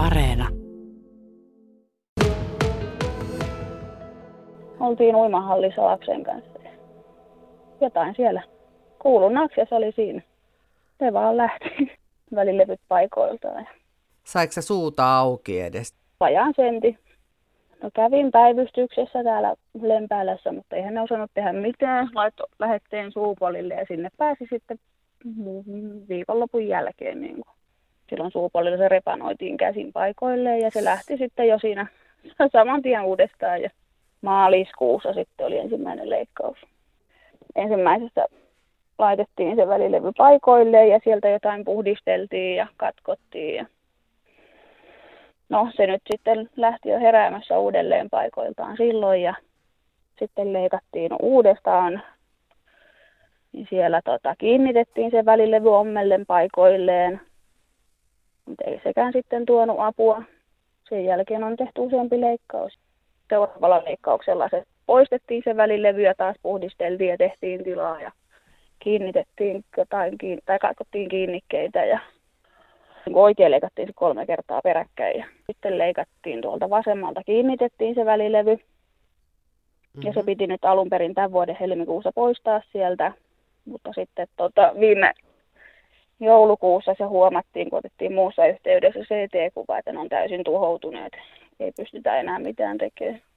Areena. Oltiin uimahallissa lapsen kanssa. Jotain siellä kuulunnaksi ja se oli siinä. Se vaan lähti välilevyt paikoiltaan. Saiko se suuta auki edes? Vajaan senti. No kävin päivystyksessä täällä Lempäälässä, mutta eihän ne osannut tehdä mitään. Laitto lähetteen suupolille ja sinne pääsi sitten viikonlopun jälkeen. Niin kuin. Silloin suupolilla se repanoitiin käsin paikoilleen ja se lähti sitten jo siinä saman tien uudestaan. Ja maaliskuussa sitten oli ensimmäinen leikkaus. Ensimmäisessä laitettiin se välilevy paikoilleen ja sieltä jotain puhdisteltiin ja katkottiin. Ja no se nyt sitten lähti jo heräämässä uudelleen paikoiltaan silloin ja sitten leikattiin uudestaan. Niin siellä tota, kiinnitettiin se välilevy ommellen paikoilleen, sekään sitten tuonut apua. Sen jälkeen on tehty useampi leikkaus. Seuraavalla leikkauksella se poistettiin se välilevy ja taas puhdisteltiin ja tehtiin tilaa ja kiinnitettiin jotain tai katkottiin kiinnikkeitä ja niin oikein leikattiin se kolme kertaa peräkkäin ja sitten leikattiin tuolta vasemmalta, kiinnitettiin se välilevy. Mm-hmm. Ja se mhm. piti nyt alun perin tämän vuoden helmikuussa poistaa sieltä, mutta sitten tota, viime joulukuussa se huomattiin, kun otettiin muussa yhteydessä CT-kuva, että ne on täysin tuhoutuneet. Ei pystytä enää mitään tekemään.